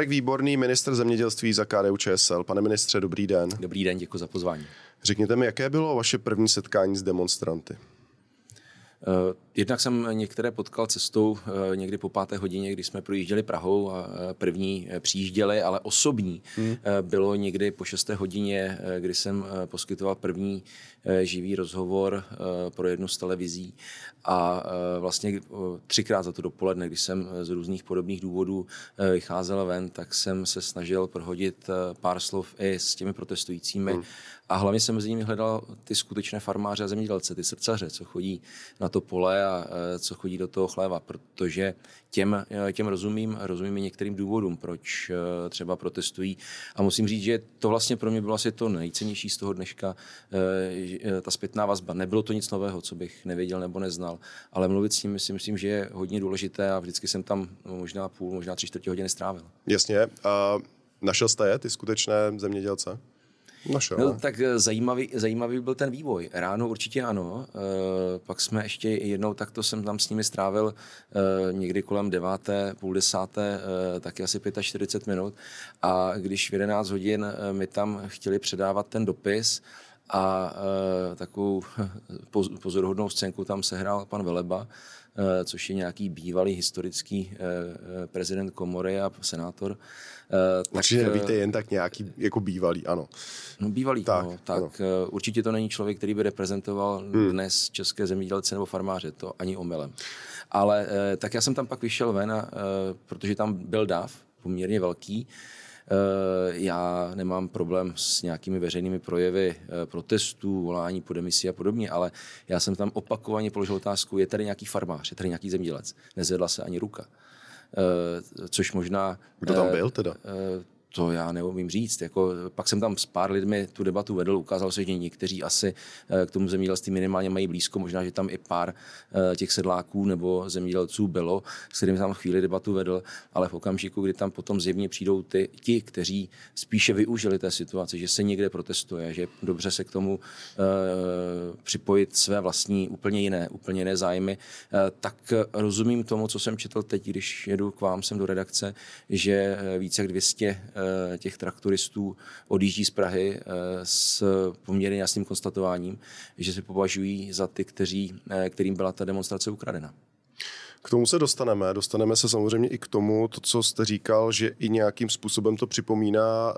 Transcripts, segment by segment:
Marek Výborný, ministr zemědělství za KDU ČSL. Pane ministře, dobrý den. Dobrý den, děkuji za pozvání. Řekněte mi, jaké bylo vaše první setkání s demonstranty? Uh, jednak jsem některé potkal cestou uh, někdy po páté hodině, kdy jsme projížděli Prahou a uh, první přijížděli, ale osobní hmm. bylo někdy po šesté hodině, kdy jsem poskytoval první živý rozhovor pro jednu z televizí a vlastně třikrát za to dopoledne, když jsem z různých podobných důvodů vycházel ven, tak jsem se snažil prohodit pár slov i s těmi protestujícími hmm. A hlavně jsem mezi nimi hledal ty skutečné farmáře a zemědělce, ty srdcaře, co chodí na to pole a e, co chodí do toho chléva, protože těm, e, těm rozumím, rozumím i některým důvodům, proč e, třeba protestují. A musím říct, že to vlastně pro mě bylo asi to nejcennější z toho dneška, ta zpětná vazba. Nebylo to nic nového, co bych nevěděl nebo neznal, ale mluvit s nimi si myslím, že je hodně důležité a vždycky jsem tam možná půl, možná tři čtvrtě hodiny strávil. Jasně. A našel jste je, ty skutečné zemědělce? Našel. No, tak eh, zajímavý, zajímavý byl ten vývoj. Ráno určitě ano, e, pak jsme ještě jednou, tak to jsem tam s nimi strávil e, někdy kolem deváté, půl desáté, e, taky asi 45 minut a když v 11 hodin mi tam chtěli předávat ten dopis, a e, takovou pozoruhodnou scénku tam sehrál pan Veleba, e, což je nějaký bývalý historický e, prezident komory a senátor určitě tak, nevíte jen tak nějaký jako bývalý, ano. No bývalý, tak, no, tak ano. Určitě to není člověk, který by reprezentoval hmm. dnes české zemědělce nebo farmáře, to ani omylem. Ale tak já jsem tam pak vyšel ven, a, protože tam byl dáv poměrně velký, já nemám problém s nějakými veřejnými projevy protestů, volání po demisi a podobně, ale já jsem tam opakovaně položil otázku, je tady nějaký farmář, je tady nějaký zemědělec. Nezvedla se ani ruka. Eh, což možná... Kdo tam eh, byl teda? To já neumím říct. Jako, pak jsem tam s pár lidmi tu debatu vedl, ukázalo se, že někteří asi eh, k tomu zemědělství minimálně mají blízko, možná, že tam i pár eh, těch sedláků nebo zemědělců bylo, s kterými tam chvíli debatu vedl, ale v okamžiku, kdy tam potom zjevně přijdou ty, ti, kteří spíše využili té situace, že se někde protestuje, že dobře se k tomu uh, připojit své vlastní úplně jiné, úplně jiné zájmy, uh, tak rozumím tomu, co jsem četl teď, když jedu k vám sem do redakce, že více jak 200 Eh, těch traktoristů odjíždí z Prahy eh, s poměrně jasným konstatováním, že se považují za ty, kteří, eh, kterým byla ta demonstrace ukradena. K tomu se dostaneme. Dostaneme se samozřejmě i k tomu, to, co jste říkal, že i nějakým způsobem to připomíná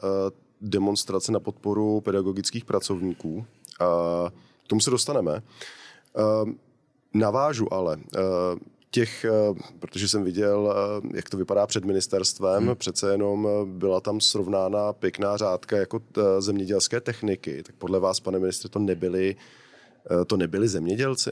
demonstrace na podporu pedagogických pracovníků. K tomu se dostaneme. Navážu ale těch, eh, protože jsem viděl, eh, jak to vypadá před ministerstvem, hmm. přece jenom eh, byla tam srovnána pěkná řádka jako zemědělské techniky. Tak podle vás, pane ministře, to nebyli, to nebyli zemědělci?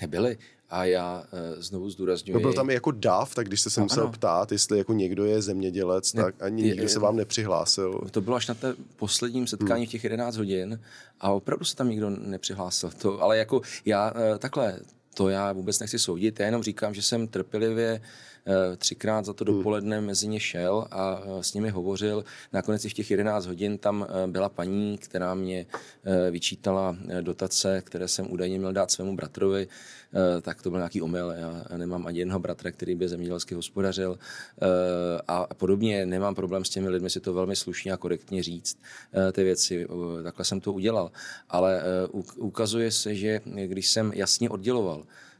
Nebyli. A já znovu zdůrazňuji... No byl tam i jako DAF, tak když jste se no, musel ano. ptát, jestli jako někdo je zemědělec, ne, tak ani nikdo se vám nepřihlásil. To bylo až na té posledním setkání hmm. v těch 11 hodin a opravdu se tam nikdo nepřihlásil. To, ale jako já takhle, to já vůbec nechci soudit, já jenom říkám, že jsem trpělivě třikrát za to hmm. dopoledne mezi ně šel a eh, s nimi hovořil. Nakonec i v těch 11 hodin tam eh, byla paní, která mě vyčítala dotace, které jsem údajně měl dát svému bratrovi, tak to byl nějaký omyl. Já nemám ani jednoho bratra, který by zemědělsky hospodařil a podobně. Nemám problém s těmi lidmi si to velmi slušně a korektně říct ty věci. Takhle jsem to udělal. Ale ukazuje se, že když jsem jasně odděloval Eh,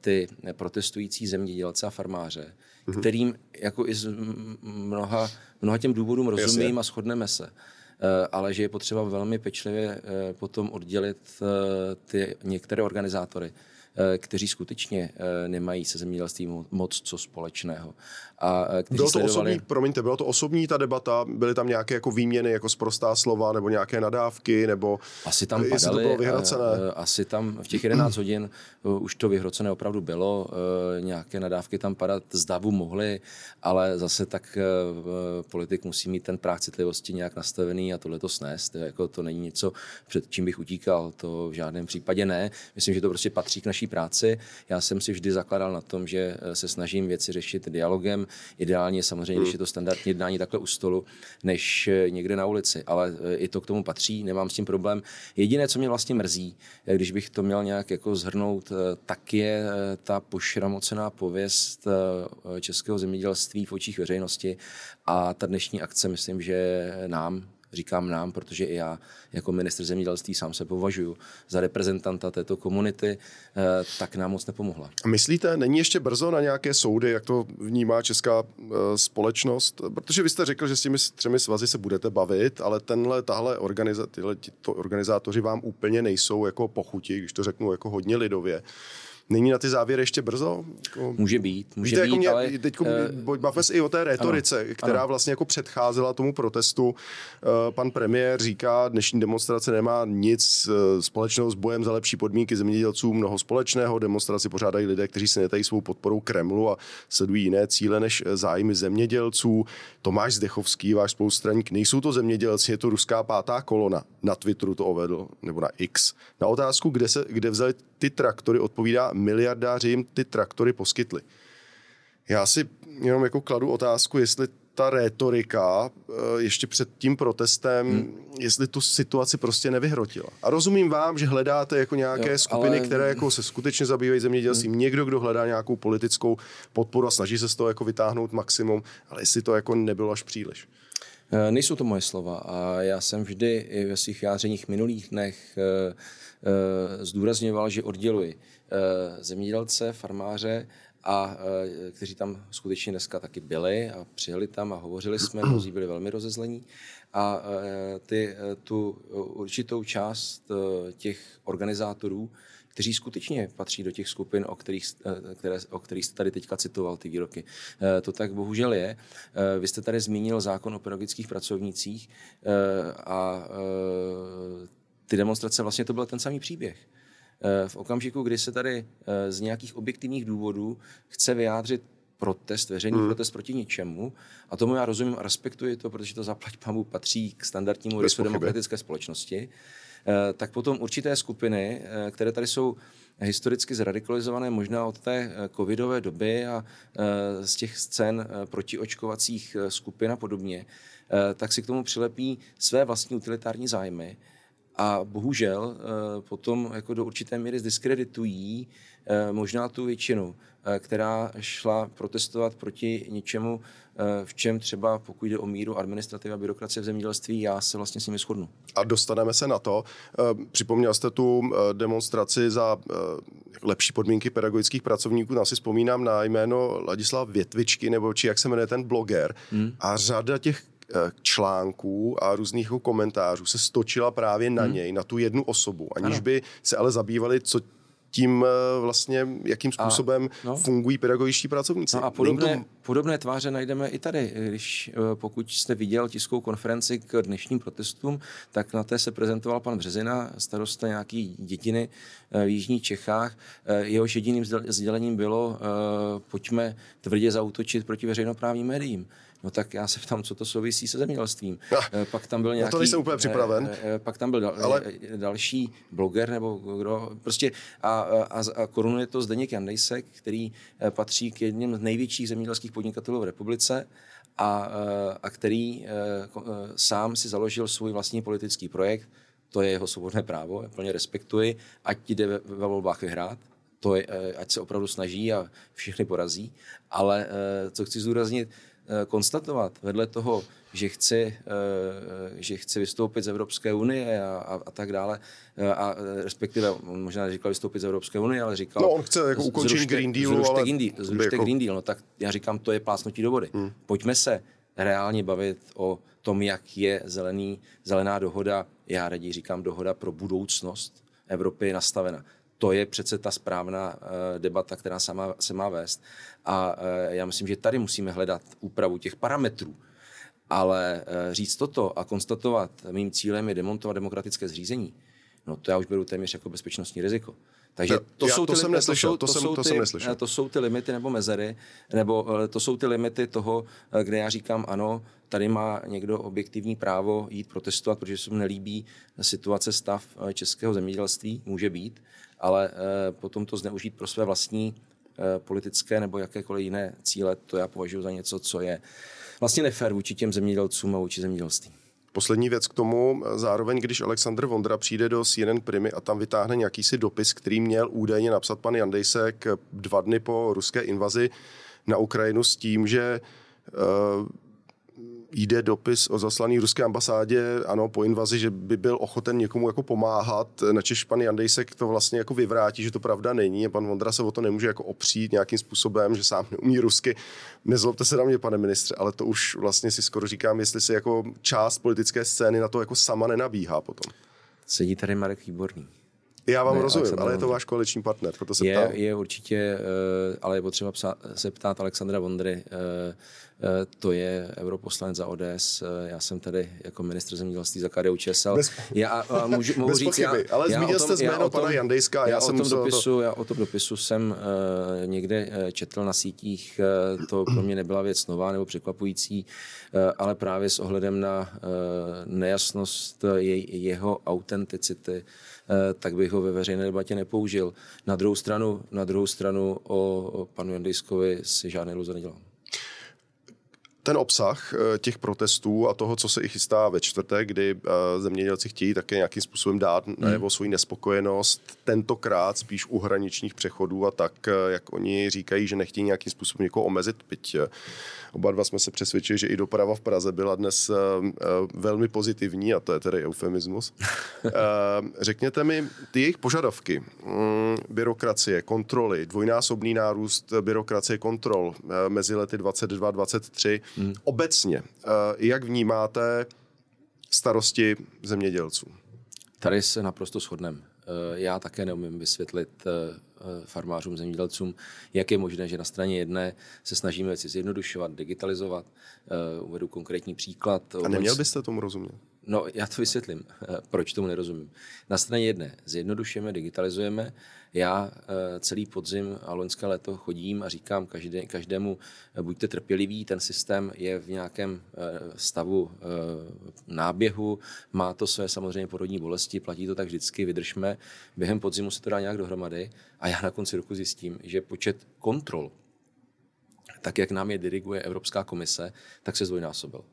ty protestující zemědělce a farmáře, mm-hmm. kterým jako i z mnoha, mnoha těm důvodům rozumím Jasně. a shodneme se. Eh, ale že je potřeba velmi pečlivě eh, potom oddělit ty některé organizátory Eh, kteří skutečně eh, nemají se zemědělstvím moc co společného. A eh, kteří bylo to sledovali... osobní, promiňte, bylo to osobní ta debata, byly tam nějaké jako výměny, jako sprostá slova, nebo nějaké nadávky, nebo asi tam padaly, to bylo vyhrocené? Asi tam v těch 11 hodin už to vyhrocené opravdu bylo, nějaké nadávky tam padat z davu mohly, ale zase tak politik musí mít ten práh citlivosti nějak nastavený a tohle to snést, jako to není něco, před čím bych utíkal, to v žádném případě ne. Myslím, že to prostě patří k naší naší práci. Já jsem si vždy zakladal na tom, že se snažím věci řešit dialogem. Ideálně samozřejmě, hmm. když je to standardní jednání takhle u stolu, než někde na ulici. Ale i to k tomu patří, nemám s tím problém. Jediné, co mě vlastně mrzí, když bych to měl nějak jako zhrnout, tak je ta pošramocená pověst českého zemědělství v očích veřejnosti a ta dnešní akce, myslím, že nám, říkám nám, protože i já jako minister zemědělství sám se považuji za reprezentanta této komunity, eh, tak nám moc nepomohla. Myslíte, není ještě brzo na nějaké soudy, jak to vnímá česká eh, společnost? Protože vy jste řekl, že s těmi třemi svazy se budete bavit, ale tenhle, tahle organizátoři vám úplně nejsou jako pochuti, když to řeknu jako hodně lidově. Není na ty závěry ještě brzo? Jako... Může být, může Víte, být, jako mě, ale... Teď uh, bavme se i o té retorice, ano, která ano. vlastně jako předcházela tomu protestu. Uh, pan premiér říká, dnešní demonstrace nemá nic uh, společného s bojem za lepší podmínky zemědělců, mnoho společného. Demonstraci pořádají lidé, kteří se netají svou podporou Kremlu a sledují jiné cíle než zájmy zemědělců. Tomáš Zdechovský, váš spolustraník, nejsou to zemědělci, je to ruská pátá kolona. Na Twitteru to uvedl, nebo na X. Na otázku, kde, se, kde vzali ty traktory, odpovídá miliardáři jim ty traktory poskytli. Já si jenom jako kladu otázku, jestli ta rétorika eh, ještě před tím protestem, hmm. jestli tu situaci prostě nevyhrotila. A rozumím vám, že hledáte jako nějaké jo, skupiny, ale... které jako se skutečně zabývají zemědělstvím. Hmm. Někdo, kdo hledá nějakou politickou podporu a snaží se z toho jako vytáhnout maximum, ale jestli to jako nebylo až příliš. Eh, nejsou to moje slova a já jsem vždy i ve svých vyjádřeních minulých dnech eh, zdůrazňoval, že odděluji zemědělce, farmáře a kteří tam skutečně dneska taky byli a přijeli tam a hovořili jsme, mnozí byli velmi rozezlení. A ty, tu určitou část těch organizátorů, kteří skutečně patří do těch skupin, o kterých, které, o kterých jste tady teďka citoval, ty výroky. To tak bohužel je. Vy jste tady zmínil zákon o pedagogických pracovnících a ty demonstrace, vlastně to byl ten samý příběh. Eh, v okamžiku, kdy se tady eh, z nějakých objektivních důvodů chce vyjádřit protest, veřejný hmm. protest proti ničemu. A tomu já rozumím a respektuji to, protože to zaplať pamu patří k standardnímu rysu demokratické společnosti. Eh, tak potom určité skupiny, které tady jsou historicky zradikalizované možná od té covidové doby a z těch scén protiočkovacích skupin a podobně, tak si k tomu přilepí své vlastní utilitární zájmy a bohužel eh, potom jako do určité míry zdiskreditují eh, možná tu většinu, eh, která šla protestovat proti něčemu, v čem třeba pokud jde o míru administrativa a byrokracie v zemědělství, já se vlastně s nimi shodnu. A dostaneme se na to. Připomněl jste tu demonstraci za lepší podmínky pedagogických pracovníků. Já si vzpomínám na jméno Ladislav Větvičky, nebo či jak se jmenuje ten bloger. Hmm. A řada těch článků a různých jako komentářů se stočila právě na hmm. něj, na tu jednu osobu, aniž ano. by se ale zabývali, co tím eh, vlastně, jakým způsobem a, no. fungují pedagogičtí pracovníci. No a podobné, to... podobné tváře najdeme i tady. Když eh, pokud jste viděl tiskovou konferenci k dnešním protestům, tak na té se prezentoval pan Březina, starosta nějaký dětiny v Jižních Čechách. Jehož jediným sdělením bylo, pojďme tvrdě zautočit proti veřejnoprávním médiím. No tak já se ptám, co to souvisí se zemědělstvím. No, pak tam byl nějaký... to nejsem úplně připraven. Eh, pak tam byl dal, ale... další bloger nebo kdo. Prostě a, a, a korunuje to Zdeněk Jandejsek, který patří k jedním z největších zemědělských podnikatelů v republice a, a který sám si založil svůj vlastní politický projekt. To je jeho svobodné právo, já plně respektuji, ať jde ve, volbách vyhrát, to je, ať se opravdu snaží a všechny porazí. Ale co chci zúraznit, Eh, konstatovat vedle toho, že chci, eh, že chci vystoupit z Evropské unie a, a, a tak dále, eh, a respektive on možná neříkal vystoupit z Evropské unie, ale říkal... No on chce jako ukončit zrušte, Green Deal, zrušte ale... Green Deal, zrušte jako... Green Deal, no tak já říkám, to je plásnutí do vody. Hmm. Pojďme se reálně bavit o tom, jak je zelený, zelená dohoda, já raději říkám dohoda pro budoucnost Evropy nastavena to je přece ta správná uh, debata, která se má, se má vést. A uh, já myslím, že tady musíme hledat úpravu těch parametrů. Ale uh, říct toto a konstatovat, mým cílem je demontovat demokratické zřízení, no to já už beru téměř jako bezpečnostní riziko. Takže to, Já jsou to ty, jsem neslyšel, jsou- to jsem- jsou to ty, jsem neslyšel. To jsou ty limity nebo mezery, nebo eh, to jsou ty limity toho, eh, kde já říkám ano, tady má někdo objektivní právo jít protestovat, protože se mu nelíbí situace, stav eh, českého zemědělství, může být, ale eh, potom to zneužít pro své vlastní eh, politické nebo jakékoliv jiné cíle, to já považuji za něco, co je vlastně nefér vůči těm zemědělcům a vůči zemědělství. Poslední věc k tomu, zároveň když Aleksandr Vondra přijde do CNN Primy a tam vytáhne nějaký si dopis, který měl údajně napsat pan Jandejsek dva dny po ruské invazi na Ukrajinu s tím, že uh, jde dopis o zaslaný ruské ambasádě, ano, po invazi, že by byl ochoten někomu jako pomáhat, načež pan Jandejsek to vlastně jako vyvrátí, že to pravda není a pan Vondra se o to nemůže jako opřít nějakým způsobem, že sám neumí rusky. Nezlobte se na mě, pane ministře, ale to už vlastně si skoro říkám, jestli si jako část politické scény na to jako sama nenabíhá potom. Sedí tady Marek Výborný. Já vám Ne, rozumím, ale je to váš koaliční partner, proto se Je, ptám. je určitě, eh, ale je potřeba psa, se ptát Alexandra Vondry. eh, eh, To je europoslanec za ODS. Já jsem tady jako ministr zemědělství za KDU ČSL. Bez- Já a můžu, mohu bez říct, já, pochyby, ale já zmínil o tom- jste jméno pana Jandejska já já jsem o tom musel to- dopisu, Já o tom dopisu jsem uh, někde četl na sítích. eh, To pro mě nebyla věc nová nebo překvapující, eh, ale právě s ohledem na eh, nejasnost je, jeho autenticity, tak bych ho ve veřejné debatě nepoužil. Na druhou stranu, na druhou stranu o, o panu Jandejskovi si žádné iluze nedělám. Ten obsah eh, těch protestů a toho, co se i chystá ve čtvrtek, kdy eh, zemědělci chtějí také nějakým způsobem dát najevo svoji nespokojenost, tentokrát spíš u hraničních přechodů a tak, eh, jak oni říkají, že nechtějí nějakým způsobem někoho omezit, byť oba dva jsme se přesvědčili, že i doprava v Praze byla dnes velmi pozitivní a to je tedy eufemismus. Řekněte mi, ty jejich požadavky, mm, byrokracie, kontroly, dvojnásobný nárůst byrokracie kontrol mezi lety 22-23, hmm. obecně, eh, jak vnímáte starosti zemědělců? Tady se naprosto shodneme. Já také neumím vysvětlit eh, eh, farmářům, zemědělcům, jak je možné, že na straně jedné se snažíme věci zjednodušovat, digitalizovat. Eh, Uvedu konkrétní příklad. A neměl byste tomu rozumět? No, já to vysvětlím, eh, proč tomu nerozumím. Na straně jedné zjednodušujeme, digitalizujeme. Já eh, celý podzim a loňské léto chodím a říkám každé, každému, eh, buďte trpěliví, ten systém je v nějakém stavu náběhu, má to své samozřejmě porodní bolesti, platí to tak vždycky, vydržme. Během podzimu se to dá nějak dohromady a já na konci roku zjistím, že počet kontrol, tak jak nám je diriguje Evropská komise, tak se zdvojnásobil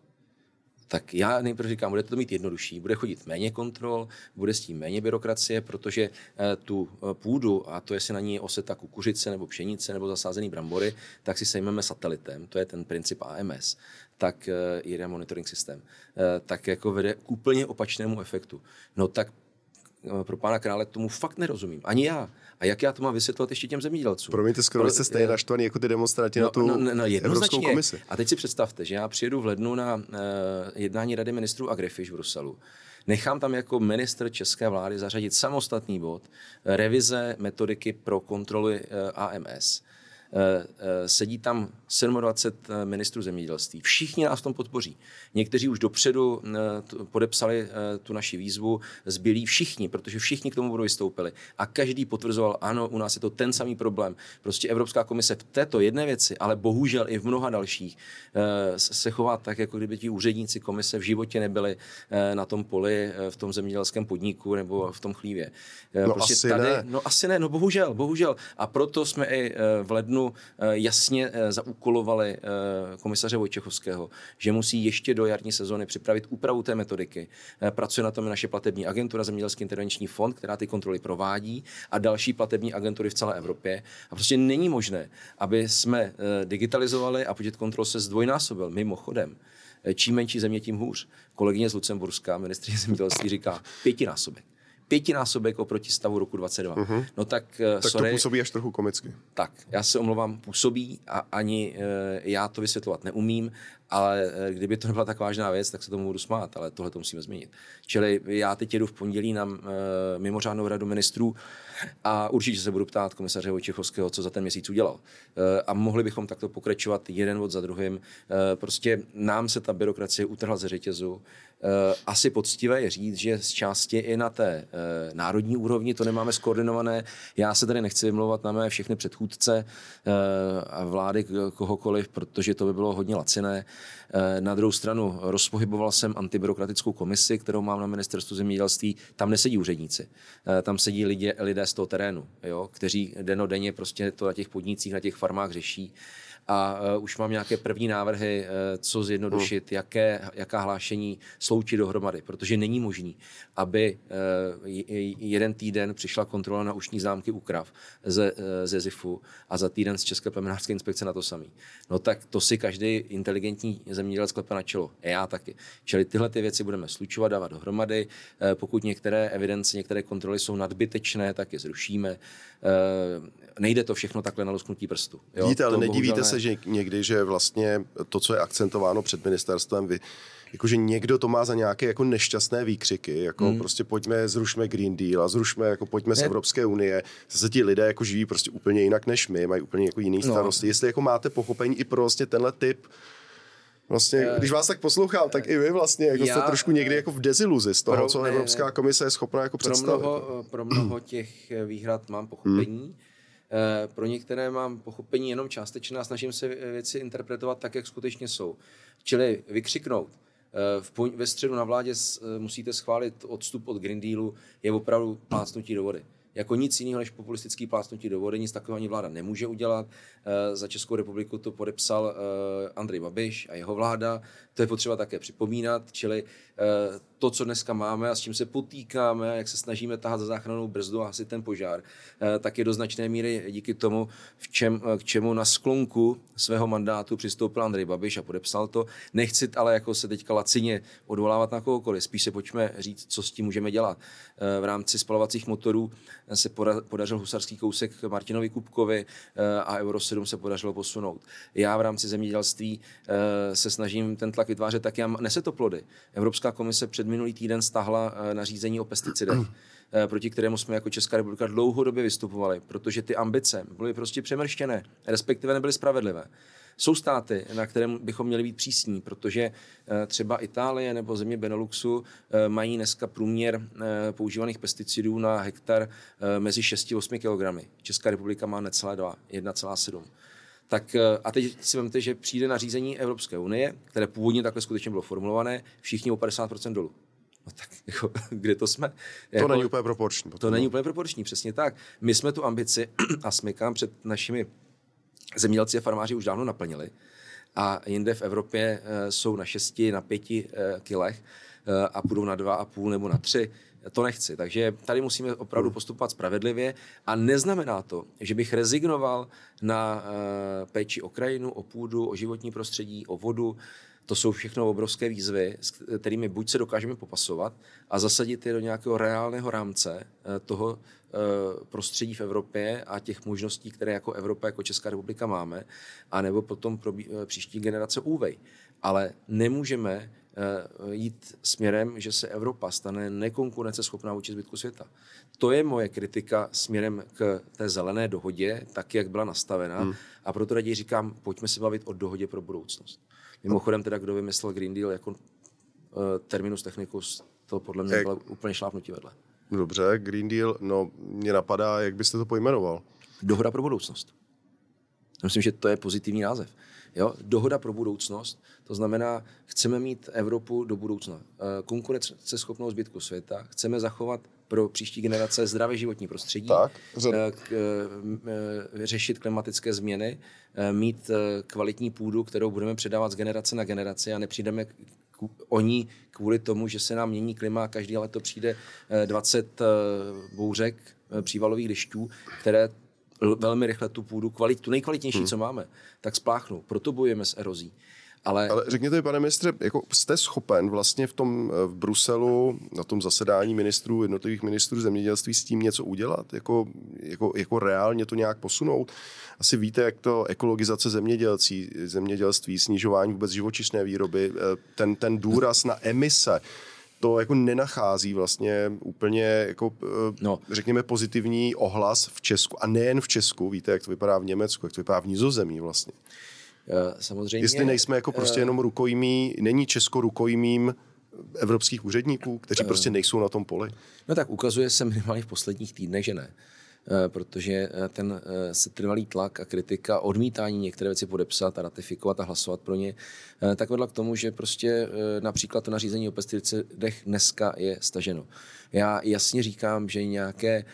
tak já nejprve říkám, bude to mít jednodušší, bude chodit méně kontrol, bude s tím méně byrokracie, protože eh, tu eh, půdu, a to jestli na ní je oseta kukuřice nebo pšenice nebo zasázený brambory, tak si sejmeme satelitem, to je ten princip AMS, tak eh, jede monitoring systém, tak jako vede k úplně opačnému efektu. No tak pro pána krále tomu fakt nerozumím. Ani já. A jak já to mám vysvětlovat ještě těm zemědělcům? Promiňte, skoro Pro- jste stejně eh, naštvaný jako ty demonstranti na tu no, no, Evropskou jednoznačně. komisi. A teď si představte, že já přijedu v lednu na uh, jednání Rady ministrů Agrifish v Bruselu. Nechám tam jako ministr české vlády zařadit samostatný bod eh, revize metodiky pro kontroly eh, AMS. Eh, eh, Sedí tam 27 ministrů zemědělství. Všichni nás v tom podpoří. Někteří už dopředu eh, podepsali eh, tu naši výzvu, zbylí všichni, protože všichni k tomu budou vystoupili. A každý potvrzoval, ano, u nás je to ten samý problém. Prostě Evropská komise v této jedné věci, ale bohužel i v mnoha dalších, eh, se chová tak, jako kdyby ti úředníci komise v životě nebyli eh, na tom poli, eh, v tom zemědělském podniku nebo v tom chlívě. Eh, No asi ne. No asi ne, no bohužel, bohužel. A proto jsme i eh, v lednu eh, jasně eh, zaúkolovali eh, komisaře Vojčechovského, že musí ještě do jarní sezóny připravit úpravu té metodiky. Eh, Pracuje na tom naše platební agentura, Zemědělský intervenční fond, která ty kontroly provádí a další platební agentury v celé Evropě. A prostě není možné, aby jsme eh, digitalizovali a počet kontrol se zdvojnásobil. Mimochodem, čím menší země, tím hůř. Kolegyně z Lucemburska, ministrině zemědělství, říká pětinásobek pětinásobek oproti stavu roku 22. Uh-huh. No tak, uh, Tak sorry, to působí až trochu komicky. tak, já se omlouvám, působí a ani e, já to vysvětlovat neumím Ale eh, kdyby to nebyla tak vážná věc, tak se tomu budu smát, ale tohle to musíme změnit. Čili já teď jedu v pondělí na uh, mimořádnou radu ministrů a určitě se budu ptát komisaře Vojčechovského, co za ten měsíc udělal. Uh, a mohli bychom takto pokračovat jeden od za druhým. Uh, prostě nám se ta byrokracie utrhla ze řetězu. Asi poctivé je říct, že z části i na té národní úrovni to nemáme skoordinované. Já se tady nechci vymlouvat na mé všechny předchůdce a vlády kohokoliv, protože to by bylo hodně laciné. Na druhou stranu rozpohyboval jsem antibyrokratickou komisi, kterou mám na ministerstvu zemědělství. Tam nesedí úředníci, tam sedí lidé, lidé z toho terénu, jo, kteří denodenně prostě to na těch podnicích, na těch farmách řeší a uh, už mám nějaké první návrhy, uh, co zjednodušit, hmm. jaké, jaká hlášení sloučit dohromady, protože není možný, aby uh, jeden týden přišla kontrola na ušní zámky u krav ze, uh, ze ZIFu a za týden z České plemenářské inspekce na to samý. No tak to si každý inteligentní zemědělec klepe na čelo. Já taky. Čili tyhle ty věci budeme slučovat, dávat dohromady. Uh, pokud některé evidence, některé kontroly jsou nadbytečné, tak je zrušíme. Uh, nejde to všechno takhle na lusknutí prstu. Jo? Vidíte, ale nedívíte se, že někdy, že vlastně to, co je akcentováno před ministerstvem, vy, jakože někdo to má za nějaké jako nešťastné výkřiky, jako hmm. prostě pojďme, zrušme Green Deal a zrušme, jako pojďme z Evropské unie. Zase ti lidé jako žijí prostě úplně jinak než my, mají úplně jako jiný no. starosti. No. Jestli jako máte pochopení i pro vlastně tenhle typ Vlastně, uh, když vás tak poslouchám, tak i vy vlastně jako já, jste trošku někdy jako v deziluzi z toho, pro, co Evropská komise je schopná jako představit. Pro mnoho, pro mnoho těch výhrad mám pochopení. Hmm Eh, pro některé mám pochopení jenom částečné a snažím se věci interpretovat tak, jak skutečně jsou. Čili vykřiknout, eh, v ve středu na vládě eh, musíte schválit odstup od Green Dealu, je opravdu plácnutí do vody jako nic jiného než populistický plácnutí do vody, nic takového ani vláda nemůže udělat. Za Českou republiku to podepsal Andrej Babiš a jeho vláda. To je potřeba také připomínat, čili Eh, to, co dneska máme a s čím se potýkáme, jak se snažíme tahat za záchranou brzdu a hasit ten požár, eh, tak je do značné míry díky tomu, v čem, eh, k čemu na sklonku svého mandátu přistoupil Andrej Babiš a podepsal to. Nechci ale jako se teďka lacině odvolávat na kohokoliv, spíš se pojďme říct, co s tím můžeme dělat. V rámci spalovacích motorů se podařil husarský kousek Martinovi Kupkovi a Euro 7 se podařilo posunout. Já v rámci zemědělství se snažím ten tlak vytvářet tak, já nese to plody. Evropská komise před minulý týden stahla eh, nařízení o pesticidech, eh, proti kterému jsme jako Česká republika dlouhodobě vystupovali, protože ty ambice byly prostě přemrštěné, respektive nebyly spravedlivé. Jsou státy, na kterém bychom měli být přísní, protože eh, třeba Itálie nebo země Beneluxu mají dneska průměr používaných pesticidů na hektar mezi 6 a 8 kg. Česká republika má necelé 2, 1,7. Tak eh, a teď si vemte, že přijde na řízení Evropské unie, které původně takhle skutečně bylo formulované, všichni o 50% dolů. No tak jako, kde to jsme? To jako, není úplně proporční. To není úplně proporční, přesně tak. My jsme tu ambici a smykám před našimi zemědělci a farmáři už dávno naplnili a jinde v Evropě uh, jsou na 6, na 5 uh, eh, kilech uh, a půjdou na 2,5 nebo na 3 to nechci. Takže tady musíme opravdu postupovat spravedlivě a neznamená to, že bych rezignoval na péči o krajinu, o půdu, o životní prostředí, o vodu. To jsou všechno obrovské výzvy, s kterými buď se dokážeme popasovat a zasadit je do nějakého reálného rámce uh, toho uh, prostředí v Evropě a těch možností, které jako Evropa, jako Česká republika máme, anebo potom pro příští generace úvej. Ale nemůžeme Eh, jít směrem, že se Evropa stane nekonkurenceschopná vůči zbytku světa. To je moje kritika směrem k té zelené dohodě, tak, jak byla nastavena. Hmm. A proto raději říkám, pojďme se bavit o dohodě pro budoucnost. Mimochodem teda, kdo vymyslel Green Deal jako uh, terminus technicus, to podle mě bylo úplně šlápnutí vedle. Dobře, Green Deal, no mě napadá, jak byste to pojmenoval? Dohoda pro budoucnost. Myslím, že to je pozitivní název. Jo? Dohoda pro budoucnost, to znamená, chceme mít Evropu do budoucna. Eh, konkurenceschopnou zbytku světa, chceme zachovat pro příští generace zdravé životní prostředí, tak, eh, k, eh, řešit klimatické změny, mít kvalitní půdu, kterou budeme předávat z generace na generaci a nepřijdeme o ní kvůli tomu, že se nám mění klima a každý leto přijde 20 bouřek, přívalových dešťů, které velmi rychle tu půdu, kvalit, tu nejkvalitnější, hmm. co máme, tak spláchnou. Proto bojujeme s erozí. Ale... Ale řekněte mi, pane ministře, jako jste schopen vlastně v tom v Bruselu, na tom zasedání ministrů, jednotlivých ministrů zemědělství s tím něco udělat? Jako, jako, jako reálně to nějak posunout? Asi víte, jak to ekologizace zemědělcí, zemědělství, snižování vůbec živočišné výroby, ten, ten důraz na emise, to jako nenachází vlastně úplně jako, no. řekněme, pozitivní ohlas v Česku. A nejen v Česku, víte, jak to vypadá v Německu, jak to vypadá v Nizozemí vlastně. Eh, samozřejmě... Jestli nejsme jako prostě eh, jenom rukojmí, není Česko rukojmím evropských úředníků, kteří eh. prostě nejsou na tom poli? No tak ukazuje se minimálně v posledních týdnech, že ne. Protože ten setrvalý tlak a kritika, odmítání některé věci podepsat a ratifikovat a hlasovat pro ně, tak vedla k tomu, že prostě například to nařízení o pesticidech dneska je staženo. Já jasně říkám, že nějaké,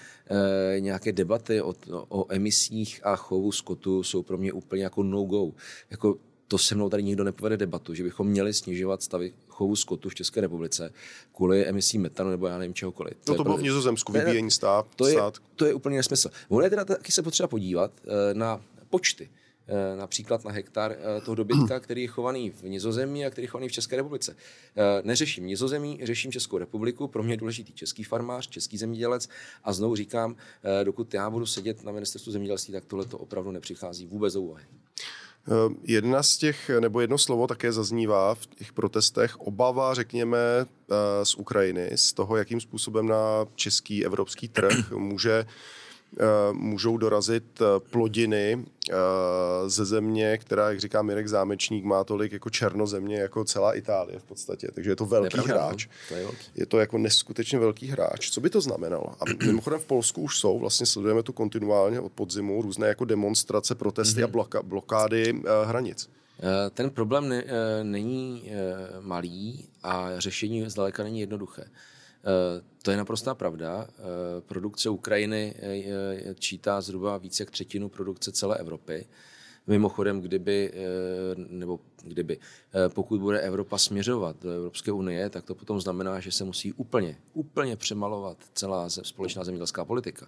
nějaké debaty o, o emisích a chovu skotu jsou pro mě úplně jako no-go. Jako to se mnou tady nikdo nepovede debatu, že bychom měli snižovat stavy chovu skotu v České republice kvůli emisí metanu nebo já nevím čehokoliv. No to, to bylo v Nizozemsku, vybíjení stát. To je, to je úplně nesmysl. Ono je teda taky se potřeba podívat e, na počty Eh, například na hektar eh, toho dobytka, který je chovaný v Nizozemí a který je chovaný v České republice. Eh, neřeším Nizozemí, řeším Českou republiku, pro mě je důležitý český farmář, český zemědělec a znovu říkám, dokud já budu sedět na ministerstvu zemědělství, tak tohle to opravdu nepřichází vůbec do úvahy. Jedna z těch, nebo jedno slovo také zaznívá v těch protestech, obava, řekněme, z Ukrajiny, z toho, jakým způsobem na český evropský trh může Eh, můžou dorazit eh, plodiny eh, ze země, která, jak říká Mirek Zámečník, má tolik jako černozemě jako celá Itálie v podstatě. Takže je to velký je hráč. No. To je, velký. je to jako neskutečně velký hráč. Co by to znamenalo? A mimochodem v Polsku už jsou, vlastně sledujeme tu kontinuálně od podzimu, různé jako demonstrace, protesty mm-hmm. a bloka, blokády hranic. Ten problém ne, není malý a řešení zdaleka není jednoduché. To je naprostá pravda. Produkce Ukrajiny čítá zhruba více jak třetinu produkce celé Evropy. Mimochodem, kdyby, nebo kdyby, pokud bude Evropa směřovat do Evropské unie, tak to potom znamená, že se musí úplně, úplně přemalovat celá společná zemědělská politika.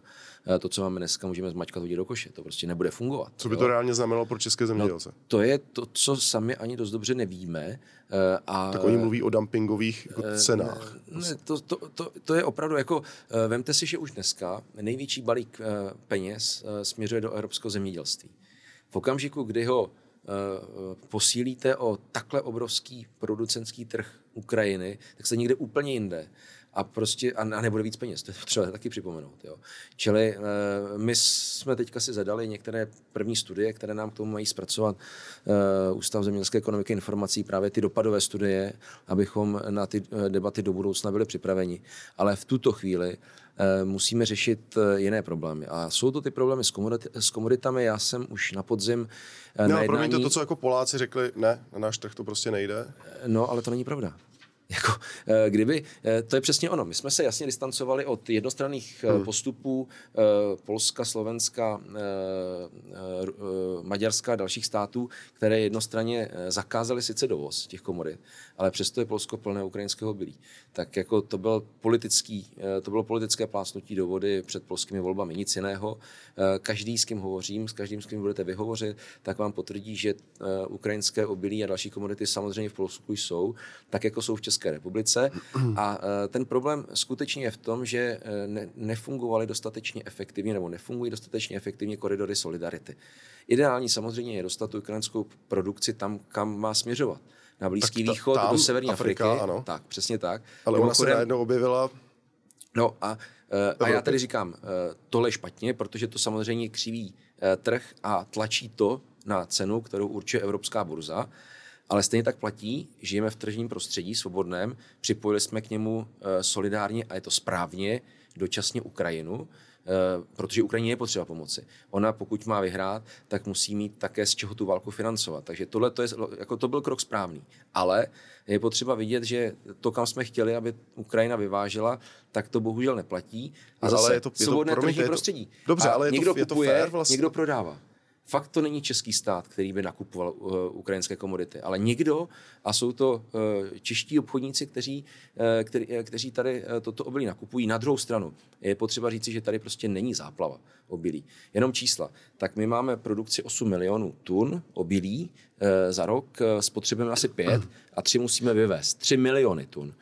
To, co máme dneska, můžeme zmačkat hodit do koše. To prostě nebude fungovat. Co by to jo? reálně znamenalo pro české zemědělce? No, to je to, co sami ani dost dobře nevíme. A, tak oni mluví o dumpingových jako cenách. Ne, to, to, to, to je opravdu jako, vemte si, že už dneska největší balík peněz směřuje do evropského zemědělství. V okamžiku, kdy ho uh, posílíte o takhle obrovský producentský trh Ukrajiny, tak se někde úplně jinde a prostě a, a nebude víc peněz, to je třeba taky připomenout. Jo. Čili uh, my jsme teďka si zadali některé první studie, které nám k tomu mají zpracovat uh, Ústav zemědělské ekonomiky informací, právě ty dopadové studie, abychom na ty debaty do budoucna byli připraveni. Ale v tuto chvíli musíme řešit jiné problémy. A jsou to ty problémy s, komodit, s komoditami. Já jsem už na podzim no, na jednání... promiňte, to, co jako Poláci řekli, ne, na náš trh to prostě nejde. No, ale to není pravda. Jako, eh, kdyby, eh, to je přesně ono. My jsme se jasně distancovali od jednostranných eh, hmm. postupů Polska, Slovenska, Maďarska a dalších států, které jednostranně zakázaly sice dovoz těch komodit, ale přesto je Polsko plné ukrajinského bylí. Tak jako to, byl politický, to bylo politické plásnutí do vody před polskými volbami, nic jiného. Každý, s kým hovořím, s každým, s kým budete vyhovořit, tak vám potvrdí, že ukrajinské obilí a další komodity samozřejmě v Polsku jsou, tak jako jsou v České republice. A ten problém skutečně je v tom, že ne, nefungovaly dostatečně efektivně nebo nefungují dostatečně efektivně koridory solidarity. Ideální samozřejmě je dostat tu ukrajinskou produkci tam, kam má směřovat. Na Blízký ta, východ, tam, do Severní Afrika, Afriky. Ano. Tak, přesně tak. Ale ona se najednou objevila No a, e, a já tady říkám, tohle je špatně, protože to samozřejmě křiví trh a tlačí to na cenu, kterou určuje Evropská burza. Ale stejně tak platí, žijeme v tržním prostředí svobodném, připojili jsme k němu eh, solidárně a je to správně dočasně Ukrajinu, eh, protože Ukrajině je potřeba pomoci. Ona, pokud má vyhrát, tak musí mít také z čeho tu válku financovat. Takže tohle to, je, jako to byl krok správný. Ale je potřeba vidět, že to, kam jsme chtěli, aby Ukrajina vyvážela, tak to bohužel neplatí. A zase ale je to, je to, svobodné tržní prostředí. Dobře, a ale je někdo to, je kupuje, to fair vlastně. někdo prodává. Fakt to není český stát, který by nakupoval uh, ukrajinské komodity, ale někdo, a jsou to uh, čeští obchodníci, kteří, uh, který, kteří tady uh, toto obilí nakupují. Na druhou stranu je potřeba říci, že tady prostě není záplava obilí. Jenom čísla. Tak my máme produkci 8 milionů tun obilí uh, za rok, uh, spotřebujeme asi 5 a 3 musíme vyvést. 3 miliony tun.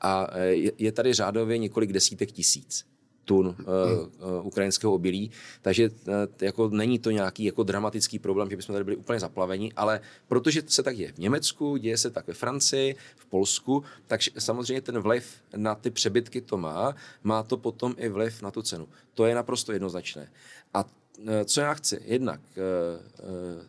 A uh, je, je tady řádově několik desítek tisíc tun uh, uh, ukrajinského obilí, takže uh, jako není to nějaký jako dramatický problém, že bychom tady byli úplně zaplaveni, ale protože se tak děje v Německu, děje se tak ve Francii, v Polsku, takže samozřejmě ten vliv na ty přebytky to má, má to potom i vliv na tu cenu. To je naprosto jednoznačné. A co já chci? Jednak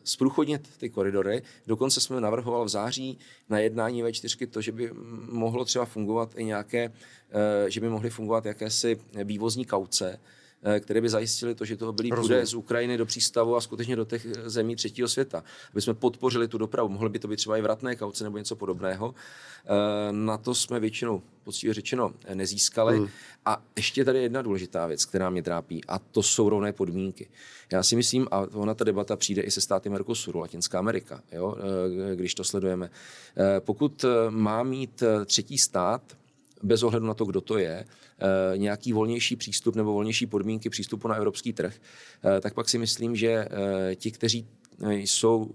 zprůchodnit eh, eh, ty koridory. Dokonce jsme navrhoval v září na jednání V4 to, že by mohlo třeba fungovat i nějaké, že by mohly fungovat jakési vývozní kauce, Eh, které by zajistili to, že to byli půjde z Ukrajiny do přístavu a skutečně do těch zemí třetího světa. Aby jsme podpořili tu dopravu. Mohly by to být třeba i vratné kauce nebo něco podobného. Eh, na to jsme většinou, poctivě řečeno, nezískali. Hmm. A ještě tady jedna důležitá věc, která mě trápí, a to jsou rovné podmínky. Já si myslím, a ona ta debata přijde i se státy Mercosuru, Latinská Amerika, jo, eh, když to sledujeme. Pokud má mít třetí stát bez ohledu na to, kdo to je, eh, nějaký volnější přístup nebo volnější podmínky přístupu na evropský trh, eh, tak pak si myslím, že eh, ti, kteří jsou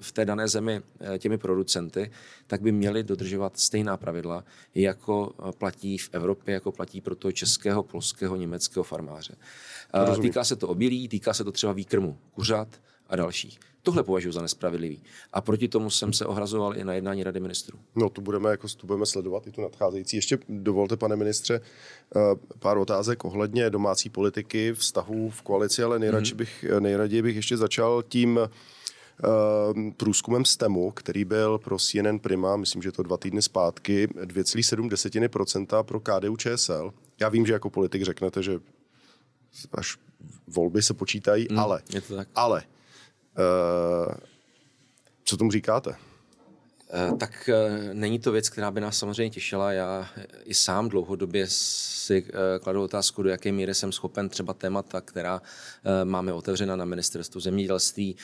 v té dané zemi těmi producenty, tak by měli dodržovat stejná pravidla, jako platí v Evropě, jako platí pro toho českého, polského, německého farmáře. Rozumím. Týká se to obilí, týká se to třeba výkrmu kuřat a dalších. Tohle považuji za nespravedlivý. A proti tomu jsem se ohrazoval i na jednání Rady ministrů. No, tu budeme, jako, tu budeme sledovat i tu nadcházející. Ještě dovolte, pane ministře, eh, pár otázek ohledně domácí politiky, vztahů v koalici, ale nejradši mm-hmm. bych, nejraději bych ještě začal tím, Uh, průzkumem STEMu, který byl pro CNN Prima, myslím, že to dva týdny zpátky, 2,7% pro KDU ČSL. Já vím, že jako politik řeknete, že až volby se počítají, mm, ale, to ale co tomu říkáte? Eh, tak eh, není to věc, která by nás samozřejmě těšila. Já i sám dlouhodobě si kladu otázku, do jaké míry jsem schopen třeba témata, která máme otevřena na ministerstvu zemědělství,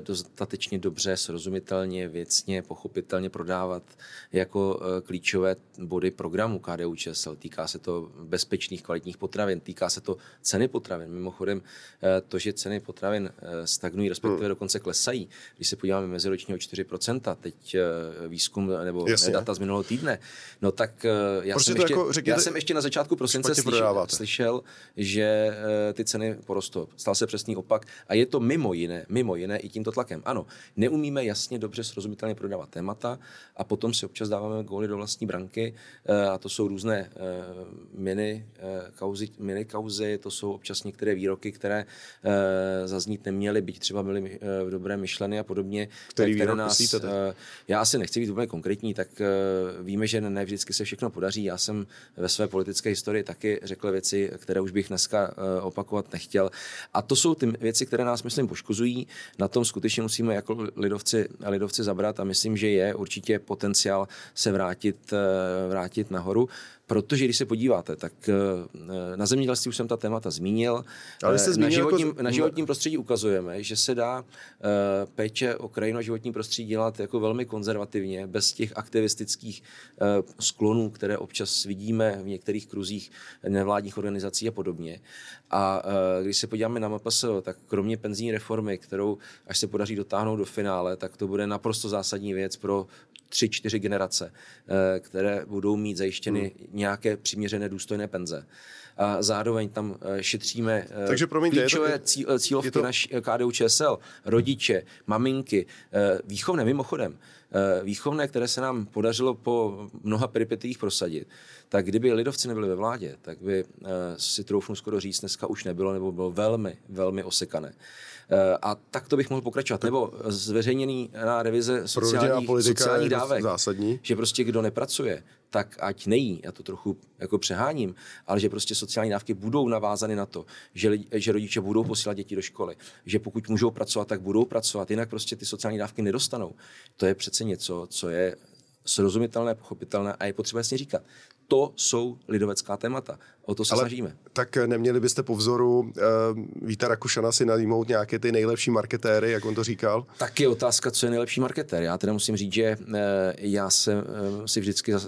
dostatečně dobře, srozumitelně, věcně, pochopitelně prodávat jako klíčové body programu KDU ČSL. Týká se to bezpečných, kvalitních potravin, týká se to ceny potravin. Mimochodem, to, že ceny potravin stagnují, respektive hmm. dokonce klesají, když se podíváme meziročně o 4%, teď výzkum nebo Jasně. data z minulého týdne, no tak eh, já, jsem ještě, jako, řekněte, já jsem ještě na začátku prosince slyšel, slyšel, že eh, ty ceny porostou. Stal se přesný opak a je to mimo jiné, mimo jiné i tímto tlakem. Ano, neumíme jasně, dobře, srozumitelně prodávat témata a potom si občas dáváme góly do vlastní branky eh, a to jsou různé mini kauzy, mini kauzy, to jsou občas některé výroky, které zaznít neměly, byť třeba byly v dobré myšleny a podobně. Který které nás, já asi nechci být úplně konkrétní, tak uh, víme, že ne vždycky se všechno podaří. Já jsem ve své politické historii taky řekl věci, které už bych dneska uh, opakovat nechtěl. A to jsou ty věci, které nás, myslím, poškozují. Na tom skutečně musíme jako lidovci, lidovci zabrat a myslím, že je určitě potenciál se vrátit, uh, vrátit nahoru. Protože když se podíváte, tak eh, na zemědělství už jsem ta témata zmínil. Ale jste zmínil na, životním, jako... na životním prostředí ukazujeme, že se dá eh, péče o krajinu a životní prostředí dělat jako velmi konzervativně, bez těch aktivistických eh, sklonů, které občas vidíme v některých kruzích nevládních organizací a podobně. A když se podíváme na MPS, tak kromě penzijní reformy, kterou až se podaří dotáhnout do finále, tak to bude naprosto zásadní věc pro tři, čtyři generace, eh, které budou mít zajištěny hmm. nějaké přiměřené důstojné penze. A zároveň tam eh, šetříme eh, Takže promiňte, klíčové je to, cílovky je to... naš KDU ČSL, rodiče, maminky, výchovné mimochodem, výchovné, které se nám podařilo po mnoha peripetích prosadit, tak kdyby lidovci nebyli ve vládě, tak by si troufnu skoro říct, dneska už nebylo, nebo bylo velmi, velmi osekané. Eh, a tak to bych mohl pokračovat. Nebo zveřejněný na revize sociálních, sociálních dávek. Zásadní. Že prostě kdo nepracuje, tak ať nejí, já to trochu jako přeháním, ale že prostě sociální dávky budou navázány na to, že, že rodiče budou posílat děti do školy, že pokud můžou pracovat, tak budou pracovat, jinak prostě ty sociální dávky nedostanou. To je přece něco, co je srozumitelné, pochopitelné a je potřeba jasně říkat To jsou lidovecká témata. O to se Ale snažíme. Tak neměli byste po vzoru uh, Víta Rakušana si najmout nějaké ty nejlepší marketéry, jak on to říkal? Tak je otázka, co je nejlepší marketér. Já teda musím říct, že uh, já jsem uh, si vždycky, uh,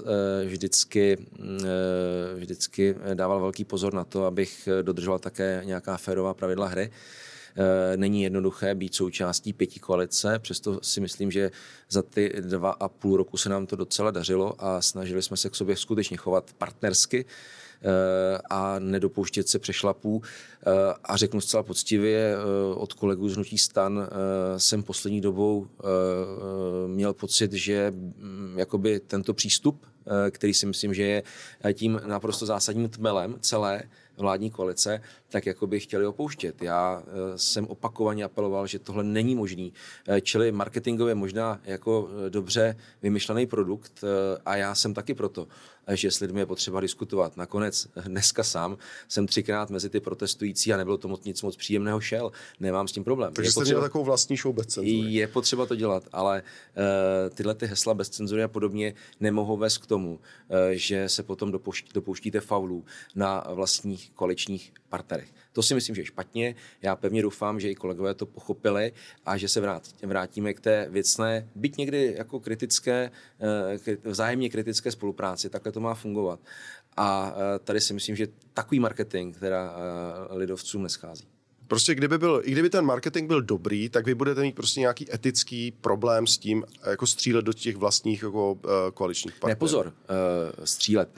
vždycky, uh, vždycky dával velký pozor na to, abych dodržoval také nějaká férová pravidla hry. Není jednoduché být součástí pěti koalice, přesto si myslím, že za ty dva a půl roku se nám to docela dařilo a snažili jsme se k sobě skutečně chovat partnersky a nedopouštět se přešlapů. A řeknu zcela poctivě, od kolegů z Hnutí stan jsem poslední dobou měl pocit, že mm, jakoby tento přístup, který si myslím, že je tím naprosto zásadním tmelem celé vládní koalice, tak jako by chtěli opouštět. Já eh, jsem opakovaně apeloval, že tohle není možný. Eh, čili marketingově možná jako eh, dobře vymyšlený produkt a já jsem taky proto, že s lidmi je potřeba diskutovat. Nakonec dneska sám jsem třikrát mezi ty protestující a nebylo to moc, nic moc příjemného šel. Nemám s tím problém. Takže je jste potřeba, měl takovou vlastní show bez cenzury. Je potřeba to dělat, ale uh, tyhle ty hesla bez cenzury a podobně nemohou vést k tomu, uh, že se potom dopouští, dopouštíte faulů na vlastních koaličních partnerech. To si myslím, že je špatně. Já pevně doufám, že i kolegové to pochopili a že se vrátíme k té věcné, byť někdy jako kritické, eh, vzájemně kritické spolupráci. Takhle to má fungovat. A eh, tady si myslím, že takový marketing, která eh, lidovcům neschází. Prostě kdyby, byl, i kdyby ten marketing byl dobrý, tak vy budete mít prostě nějaký etický problém s tím, jako střílet do těch vlastních jako, uh, koaličních partnerů. Ne, pozor, uh, střílet.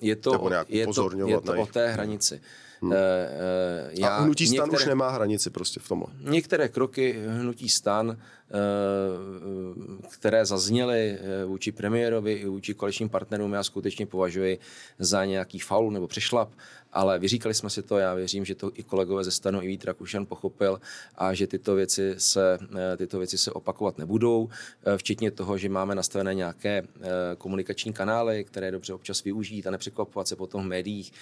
Je to, je to, je to o té hranici. Hmm. Uh, uh, já A hnutí stan některé, už nemá hranici prostě v tomhle. Některé kroky hnutí stan Eh, které zazněly eh, vůči premiérovi i vůči koaličním partnerům, já skutečně považuji za nějaký faul nebo přešlap, ale vyříkali jsme si to, já věřím, že to i kolegové ze stanu i Vít Rakušan pochopil a že tyto věci se, eh, tyto věci se opakovat nebudou, včetně toho, že máme nastavené nějaké komunikační kanály, které dobře občas využít a nepřekvapovat se potom v médiích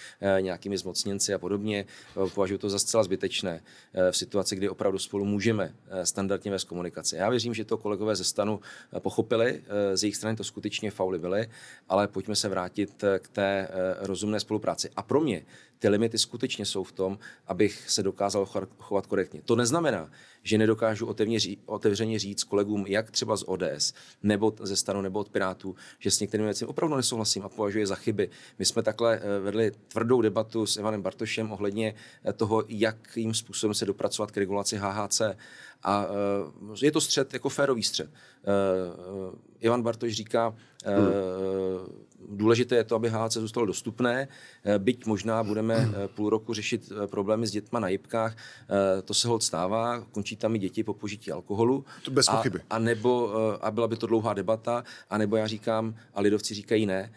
nějakými zmocněnci a podobně. Považuji to za zcela zbytečné v situaci, kdy opravdu spolu můžeme standardně vést komunikaci. Já věřím, že to kolegové ze stanu eh, pochopili, eh, z jejich strany to skutečně fauly byly, ale pojďme se vrátit eh, k té rozumné spolupráci. A pro mě ty limity skutečně jsou v tom, abych se dokázal chovat korektně. To neznamená, že nedokážu otevřeně říct kolegům, jak třeba z ODS, nebo ze stanu, nebo od Pirátů, že s některými věcmi opravdu nesouhlasím a považuji za chyby. My jsme takhle vedli tvrdou debatu s Ivanem Bartošem ohledně toho, jakým způsobem se dopracovat k regulaci HHC. A je to střed, jako férový střed. Ivan Bartoš říká, hmm důležité je to, aby HC zůstalo dostupné, eh, byť možná budeme eh, půl roku řešit eh, problémy s dětma na jibkách, to se hod stává, končí tam i děti po požití alkoholu. To bez pochyby. A, a, nebo, a byla by to dlouhá debata, a nebo já říkám, a lidovci říkají ne,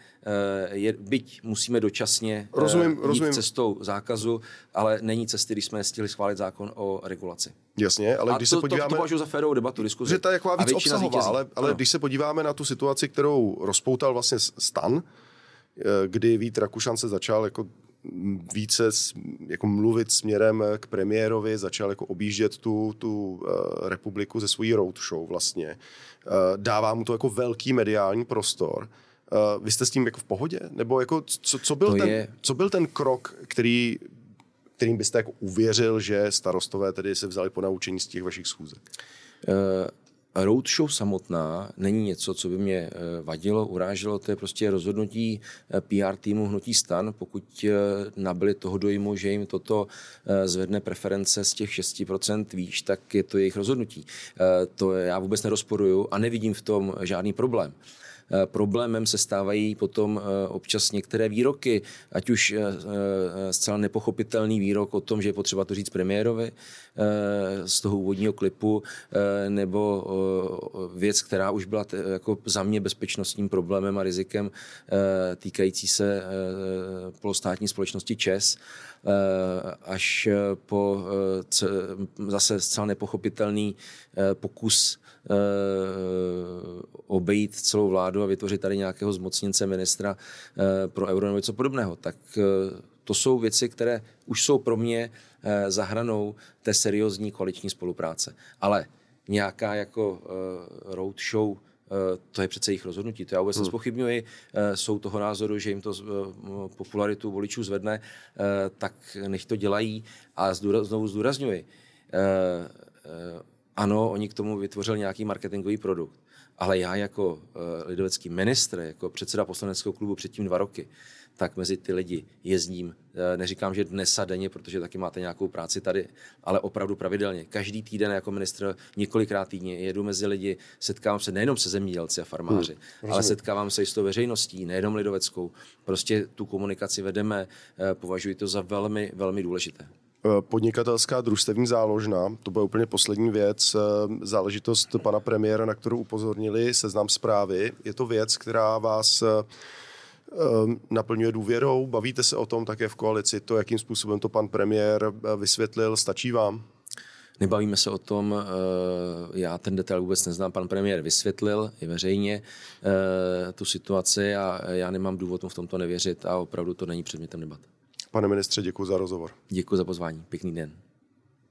je, byť musíme dočasně rozumím, jít rozumím. cestou zákazu, ale není cesty, když jsme nestihli schválit zákon o regulaci. Jasně, ale a když to, se podíváme... To, to považuji za férovou debatu, diskuzi. Že ta je jako víc obsahová, ale, ale když se podíváme na tu situaci, kterou rozpoutal vlastně stan, eh, kdy Vít Rakušan se začal jako více jako mluvit směrem k premiérovi, začal jako objíždět tu, tu republiku ze svojí roadshow vlastně. Dává mu to jako velký mediální prostor. Uh, vy jste s tím jako v pohodě? Nebo jako co, co, byl, ten, je... co byl ten krok, který kterým byste jako uvěřil, že starostové tedy se vzali po naučení z těch vašich schůzek? Uh, roadshow samotná není něco, co by mě uh, vadilo, uráželo, to je prostě rozhodnutí uh, PR týmu Hnutí stan, pokud nabili toho dojmu, že jim toto zvedne preference z těch 6% výš, tak je to jejich rozhodnutí. To já vůbec nerozporuju a nevidím v tom žádný problém. Eh, problémem se stávají potom eh, občas některé výroky, ať už eh, zcela nepochopitelný výrok o tom, že je potřeba to říct premiérovi z toho úvodního klipu, nebo věc, která už byla jako za mě bezpečnostním problémem a rizikem týkající se polostátní společnosti ČES až po zase zcela nepochopitelný pokus obejít celou vládu a vytvořit tady nějakého zmocněnce ministra eh, pro euro nebo něco podobného. Tak eh, to jsou věci, které už jsou pro mě eh, za hranou té seriózní koaliční spolupráce. Ale nějaká jako roadshow to je přece jejich rozhodnutí. To já vůbec hmm. nespochybňuji. Jsou toho názoru, že jim to popularitu voličů zvedne, tak nech to dělají. A znovu zdůrazňuji, ano, oni k tomu vytvořili nějaký marketingový produkt, ale já jako lidovecký ministr, jako předseda poslaneckého klubu předtím dva roky, tak mezi ty lidi jezdím. Eh, neříkám, že dnes a denně, protože taky máte nějakou práci tady, ale opravdu pravidelně. Každý týden jako ministr několikrát týdně jedu mezi lidi, setkávám se nejenom se zemědělci a farmáři, hmm, ale setkávám se i s tou veřejností, nejenom lidoveckou. Prostě tu komunikaci vedeme, eh, považuji to za velmi, velmi důležité. Eh, podnikatelská družstevní záložna, to byla úplně poslední věc, záležitost pana premiéra, na kterou upozornili seznam zprávy. Je to věc, která vás Ehm, naplňuje důvěrou? Bavíte se o tom také v koalici? To, jakým způsobem to pan premiér eh, vysvětlil, stačí vám? Nebavíme se o tom, eh, já ten detail vůbec neznám, pan premiér vysvětlil i veřejně eh, tu situaci a já nemám důvod mu v tomto nevěřit a opravdu to není předmětem debat. Pane ministře, děkuji za rozhovor. Děkuji za pozvání. Pěkný den.